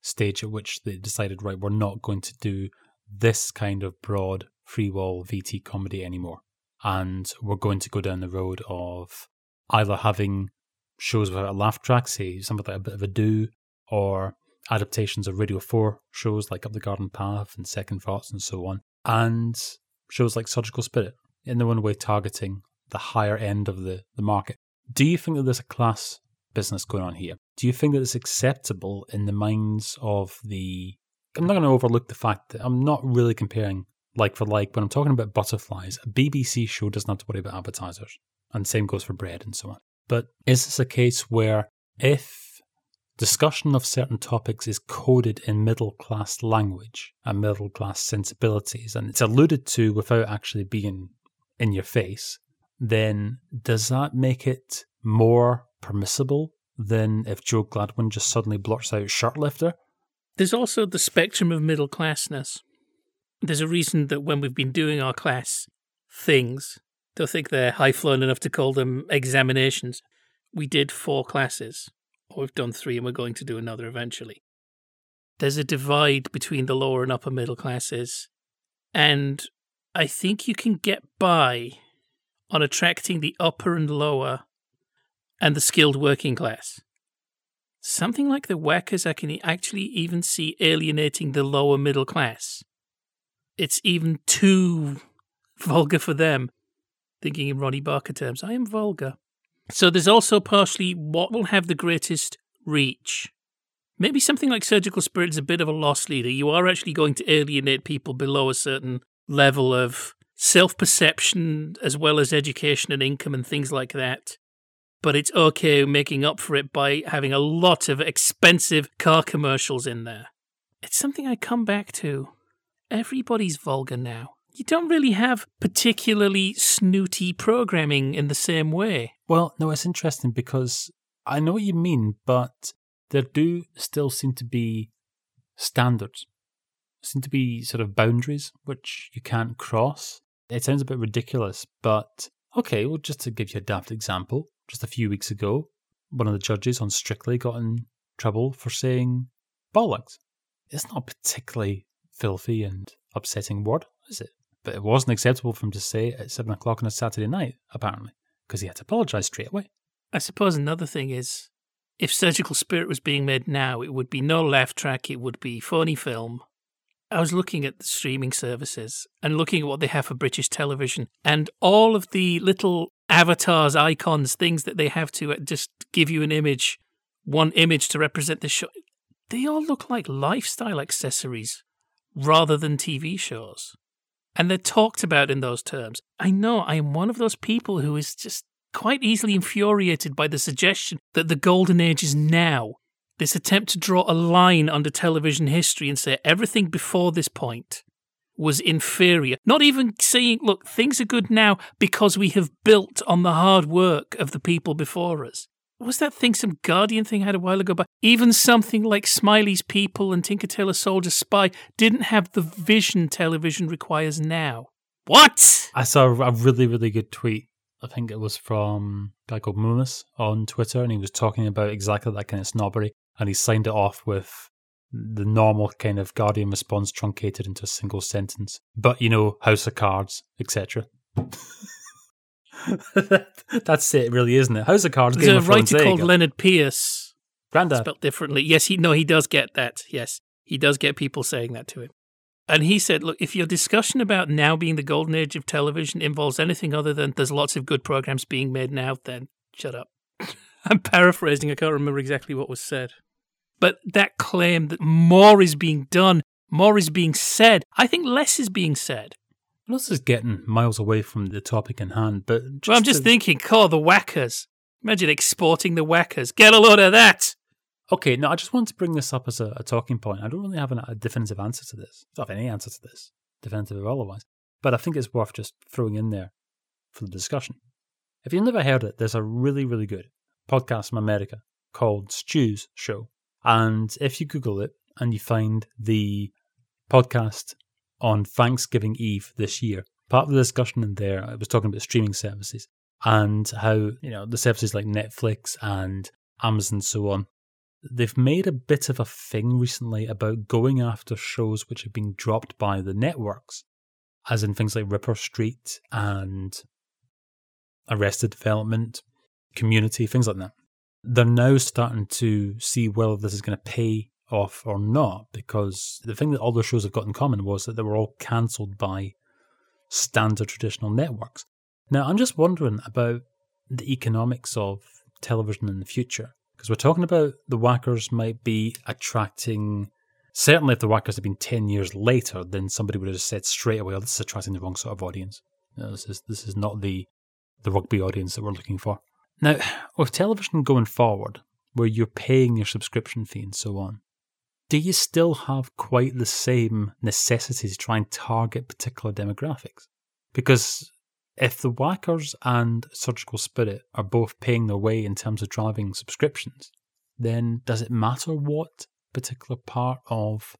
stage at which they decided, right, we're not going to do this kind of broad free wall VT comedy anymore. And we're going to go down the road of either having shows without a laugh track, say something like a bit of a do, or adaptations of Radio 4 shows like Up the Garden Path and Second Thoughts and so on, and shows like Surgical Spirit, in their own way targeting the higher end of the, the market. Do you think that there's a class business going on here? Do you think that it's acceptable in the minds of the. I'm not going to overlook the fact that I'm not really comparing like for like. When I'm talking about butterflies, a BBC show doesn't have to worry about advertisers. And same goes for bread and so on. But is this a case where if Discussion of certain topics is coded in middle class language and middle class sensibilities, and it's alluded to without actually being in your face, then does that make it more permissible than if Joe Gladwin just suddenly blurts out shirtlifter? There's also the spectrum of middle classness. There's a reason that when we've been doing our class things, don't think they're high flown enough to call them examinations we did four classes, or we've done three and we're going to do another eventually. There's a divide between the lower and upper middle classes, and I think you can get by on attracting the upper and lower and the skilled working class. Something like the Wackers, I can actually even see alienating the lower middle class. It's even too vulgar for them. Thinking in Ronnie Barker terms, I am vulgar. So there's also partially what will have the greatest reach. Maybe something like Surgical Spirit is a bit of a loss leader. You are actually going to alienate people below a certain level of self perception as well as education and income and things like that. But it's okay making up for it by having a lot of expensive car commercials in there. It's something I come back to. Everybody's vulgar now. You don't really have particularly snooty programming in the same way. Well, no, it's interesting because I know what you mean, but there do still seem to be standards, seem to be sort of boundaries which you can't cross. It sounds a bit ridiculous, but okay, well, just to give you a daft example, just a few weeks ago, one of the judges on Strictly got in trouble for saying bollocks. It's not particularly filthy and upsetting word, is it? But it wasn't acceptable for him to say at seven o'clock on a Saturday night, apparently, because he had to apologise straight away. I suppose another thing is if Surgical Spirit was being made now, it would be no laugh track, it would be phony film. I was looking at the streaming services and looking at what they have for British television, and all of the little avatars, icons, things that they have to uh, just give you an image, one image to represent the show, they all look like lifestyle accessories rather than TV shows. And they're talked about in those terms. I know I am one of those people who is just quite easily infuriated by the suggestion that the golden age is now. This attempt to draw a line under television history and say everything before this point was inferior. Not even saying, look, things are good now because we have built on the hard work of the people before us. Was that thing some Guardian thing I had a while ago? But even something like Smiley's People and Tinker Tailor Soldier Spy didn't have the vision television requires now. What? I saw a really, really good tweet. I think it was from a guy called Moonis on Twitter, and he was talking about exactly that kind of snobbery. And he signed it off with the normal kind of Guardian response truncated into a single sentence. But, you know, House of Cards, etc. (laughs) That's it, really, isn't it? House of Cards. There's Game a of writer you called. Leonard Pierce, Grandad. spelled differently. Yes, he no, he does get that. Yes, he does get people saying that to him. And he said, look, if your discussion about now being the golden age of television involves anything other than there's lots of good programs being made now, then shut up. (laughs) I'm paraphrasing. I can't remember exactly what was said. But that claim that more is being done, more is being said, I think less is being said. Well, This is getting miles away from the topic in hand, but well, I'm just to- thinking, call the Wackers. Imagine exporting the Wackers. Get a load of that. Okay, now I just want to bring this up as a, a talking point. I don't really have an, a definitive answer to this. I don't have any answer to this, definitive or otherwise. But I think it's worth just throwing in there for the discussion. If you've never heard it, there's a really, really good podcast from America called Stu's Show. And if you Google it and you find the podcast on Thanksgiving Eve this year, part of the discussion in there, I was talking about streaming services and how, you know, the services like Netflix and Amazon and so on they've made a bit of a thing recently about going after shows which have been dropped by the networks, as in things like Ripper Street and Arrested Development, Community, things like that. They're now starting to see whether this is going to pay off or not, because the thing that all those shows have got in common was that they were all cancelled by standard traditional networks. Now, I'm just wondering about the economics of television in the future. Because we're talking about the Wackers might be attracting. Certainly, if the Wackers had been 10 years later, then somebody would have said straight away, oh, this is attracting the wrong sort of audience. This, is, this is not the, the rugby audience that we're looking for. Now, with television going forward, where you're paying your subscription fee and so on, do you still have quite the same necessity to try and target particular demographics? Because if the Wackers and Surgical Spirit are both paying their way in terms of driving subscriptions, then does it matter what particular part of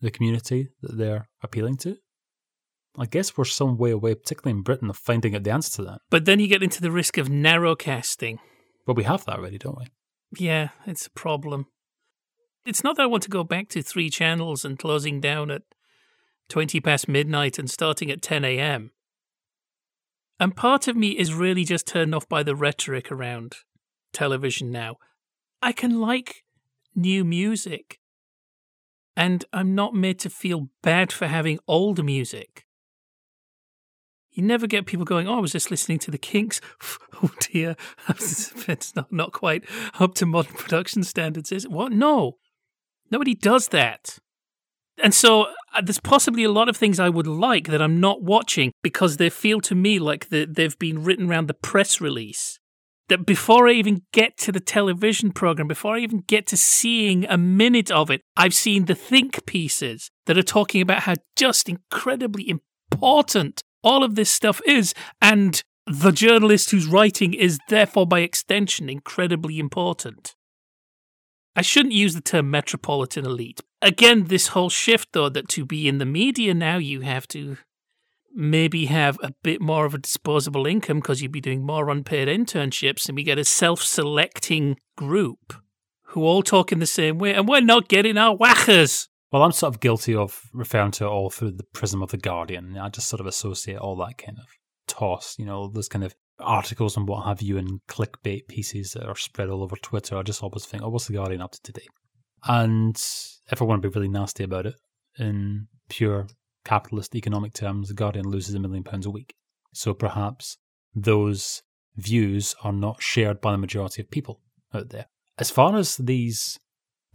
the community that they're appealing to? I guess we're some way away, particularly in Britain, of finding out the answer to that. But then you get into the risk of narrowcasting. Well, we have that already, don't we? Yeah, it's a problem. It's not that I want to go back to three channels and closing down at 20 past midnight and starting at 10 a.m. And part of me is really just turned off by the rhetoric around television now. I can like new music. And I'm not made to feel bad for having old music. You never get people going, oh, I was just listening to the Kinks. (laughs) Oh dear, (laughs) it's not, not quite up to modern production standards, is it? What? No. Nobody does that. And so uh, there's possibly a lot of things I would like that I'm not watching because they feel to me like the, they've been written around the press release. That before I even get to the television program, before I even get to seeing a minute of it, I've seen the think pieces that are talking about how just incredibly important all of this stuff is. And the journalist who's writing is therefore, by extension, incredibly important. I shouldn't use the term metropolitan elite. Again, this whole shift, though, that to be in the media now, you have to maybe have a bit more of a disposable income because you'd be doing more unpaid internships, and we get a self selecting group who all talk in the same way, and we're not getting our Wackers. Well, I'm sort of guilty of referring to it all through the prism of the Guardian. I just sort of associate all that kind of toss, you know, those kind of articles and what have you and clickbait pieces that are spread all over Twitter, I just always think, oh, what's the Guardian up to today? And if I want to be really nasty about it, in pure capitalist economic terms, the Guardian loses a million pounds a week. So perhaps those views are not shared by the majority of people out there. As far as these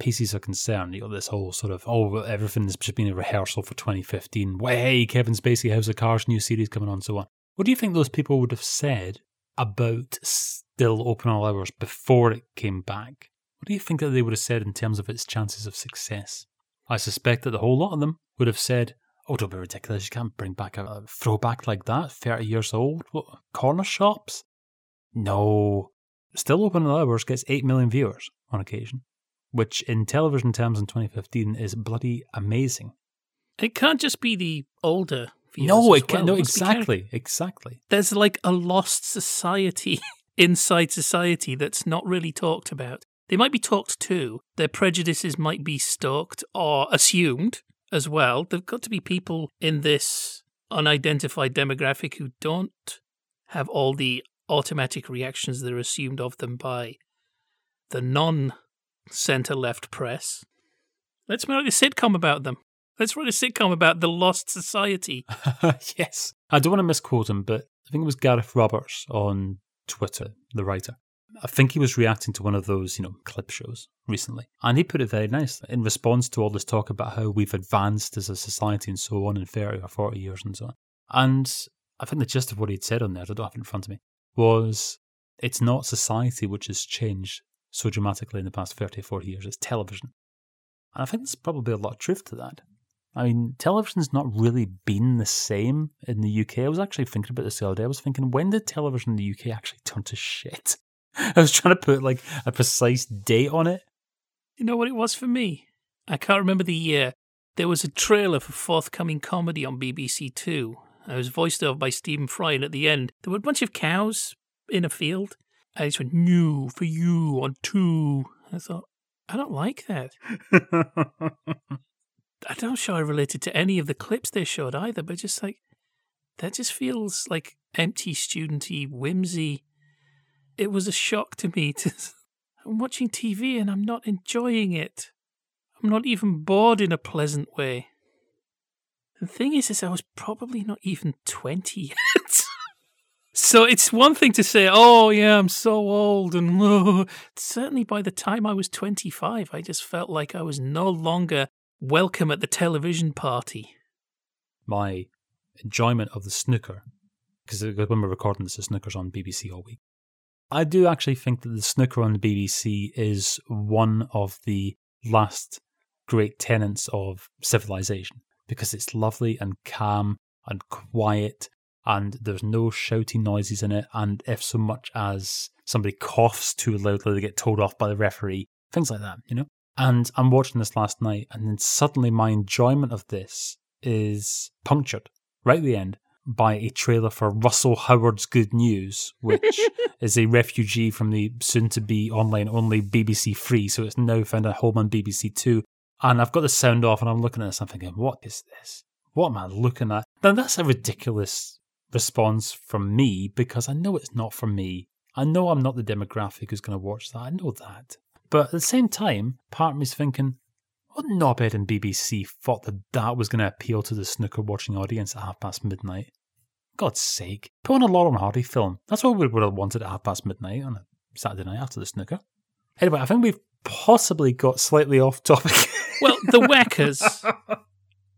pieces are concerned, you know, this whole sort of, oh, everything has just been a rehearsal for 2015. Way, Kevin Spacey, House of Cards, new series coming on, so on. What do you think those people would have said about still open all hours before it came back? What do you think that they would have said in terms of its chances of success? I suspect that the whole lot of them would have said, Oh, don't be ridiculous. You can't bring back a, throwback like that, 30 years old. What, corner shops? No. Still Open all Hours gets 8 million viewers on occasion, which in television terms in 2015 is bloody amazing. It can't just be the older no, it can. well. no, exactly, exactly. There's like a lost society (laughs) inside society that's not really talked about. They might be talked to. Their prejudices might be stalked or assumed as well. There've got to be people in this unidentified demographic who don't have all the automatic reactions that are assumed of them by the non center left press. Let's make a sitcom about them. Let's write a sitcom about the lost society. (laughs) yes. I don't want to misquote him, but I think it was Gareth Roberts on Twitter, the writer. I think he was reacting to one of those, you know, clip shows recently. And he put it very nicely in response to all this talk about how we've advanced as a society and so on in 30 or 40 years and so on. And I think the gist of what he'd said on there, I don't have it in front of me, was it's not society which has changed so dramatically in the past 30 or 40 years, it's television. And I think there's probably a lot of truth to that. I mean, television's not really been the same in the UK. I was actually thinking about this the other day. I was thinking, when did television in the UK actually turn to shit? (laughs) I was trying to put like a precise date on it. You know what it was for me? I can't remember the year. There was a trailer for forthcoming comedy on BBC Two. I was voiced over by Stephen Fry, and at the end, there were a bunch of cows in a field. I just went, new for you on two. I thought, I don't like that. I'm not sure I related to any of the clips they showed either, but just like that just feels like empty studenty whimsy. It was a shock to me to I'm watching TV and I'm not enjoying it. I'm not even bored in a pleasant way. The thing is, is I was probably not even 20 (laughs) yet. So it's one thing to say, oh, yeah, I'm so old. And oh. (laughs) certainly by the time I was 25, I just felt like I was no longer welcome at the television party. My enjoyment of the snooker, because when we're recording this, the snooker's on BBC all week. I do actually think that the snooker on the BBC is one of the last great tenets of civilization because it's lovely and calm and quiet and there's no shouting noises in it. And if so much as somebody coughs too loudly, they get told off by the referee, things like that, you know? And I'm watching this last night, and then suddenly my enjoyment of this is punctured right at the end by a trailer for Russell Howard's Good News, (laughs) which is a refugee from the soon to be online only BBC Three, so it's now found a home on BBC Two. And I've got the sound off and I'm looking at this, I'm thinking, what is this? What am I looking at? Now that's a ridiculous response from me because I know it's not for me. I know I'm not the demographic who's going to watch that. I know that. But at the same time, part of me's thinking, what knobhead in BBC thought that that was going to appeal to the snooker watching audience at half past midnight? God's sake, put on a Laurel and Hardy film. That's what we would have wanted at half past midnight on a Saturday night after the snooker. Anyway, I think we've possibly got slightly off topic. Well, The (laughs) Wackers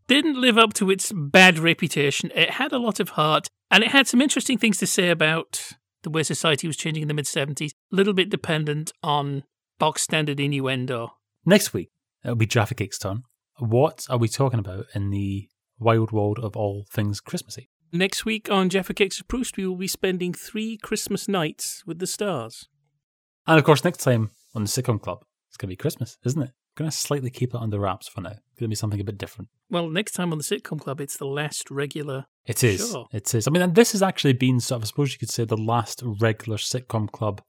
didn't live up to its bad reputation. It had a lot of heart, and it had some interesting things to say about the way society was changing in the mid 70s, a little bit dependent on box standard innuendo. Next week, it'll be Jaffa Cake's turn. What are we talking about in the wild world of all things Christmassy? Next week on Jaffa Cakes of Proust, we will be spending three Christmas nights with the stars. And of course, next time on the Sitcom Club, it's going to be Christmas, isn't it? Going to slightly keep it under wraps for now. It's Going to be something a bit different. Well, next time on the Sitcom Club, it's the last regular. It is. show. It is. I mean, and this has actually been sort of, I suppose you could say, the last regular Sitcom Club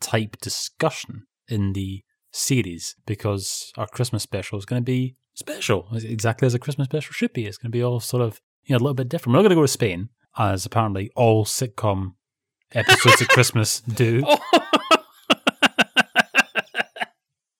type discussion in the series because our Christmas special is going to be special, exactly as a Christmas special should be. It's going to be all sort of, you know, a little bit different. We're not going to go to Spain, as apparently all sitcom episodes of (laughs) Christmas do. Oh,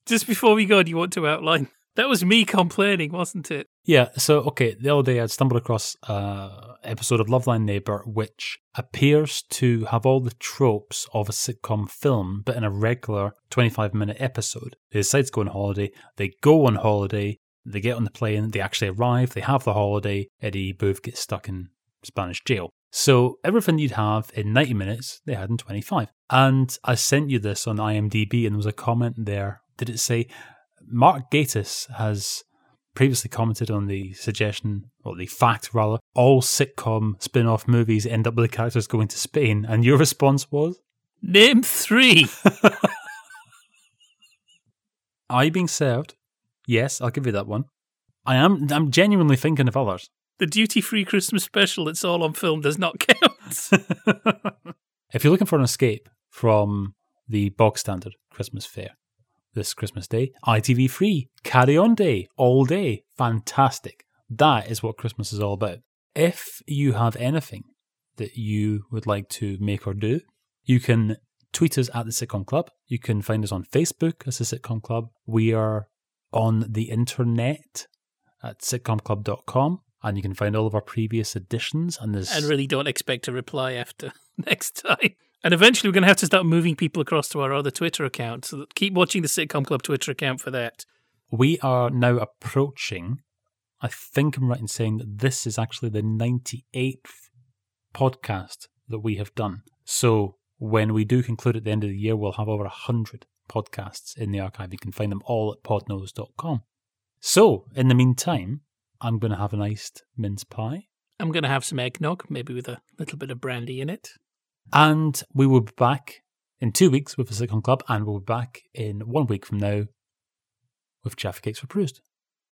Just before we go, do you want to outline? That was me complaining, wasn't it? Yeah, so okay, the other day I'd stumbled across an episode of Love Thy Neighbour which appears to have all the tropes of a sitcom film, but in a regular 25 minute episode. They decide to go on holiday, they go on holiday, they get on the plane, they actually arrive, they have the holiday, Eddie Booth gets stuck in Spanish jail. So everything you'd have in 90 minutes, they had in 25. And I sent you this on IMDb and there was a comment there. Did it say, Mark Gatiss has previously commented on the suggestion, or the fact rather, all sitcom spin off movies end up with the characters going to Spain. And your response was? Name three. (laughs) Are you being served? Yes, I'll give you that one. I am I'm genuinely thinking of others. the duty free Christmas special, it's all on film, does not count. (laughs) if you're looking for an escape from the bog standard Christmas fare this Christmas Day, ITV free, carry on day, all day, fantastic. That is what Christmas is all about. If you have anything that you would like to make or do, you can tweet us at the Sitcom Club. You can find us on Facebook as the Sitcom Club. We are on the internet at sitcomclub.com and you can find all of our previous editions and there's and really don't expect a reply after (laughs) next time. And eventually, we're going to have to start moving people across to our other Twitter account. So keep watching the Sitcom Club Twitter account for that. we are now approaching I think I'm right in saying that this is actually the 98th podcast that we have done. So when we do conclude at the end of the year, we'll have over 100 podcasts in the archive. You can find them all at podnose.com. So in the meantime, I'm going to have an iced mince pie. I'm going to have some eggnog, maybe with a little bit of brandy in it. And we will be back in two weeks with the Sitcom Club, and we'll be back in one week from now with Jaffa Cakes for Proust.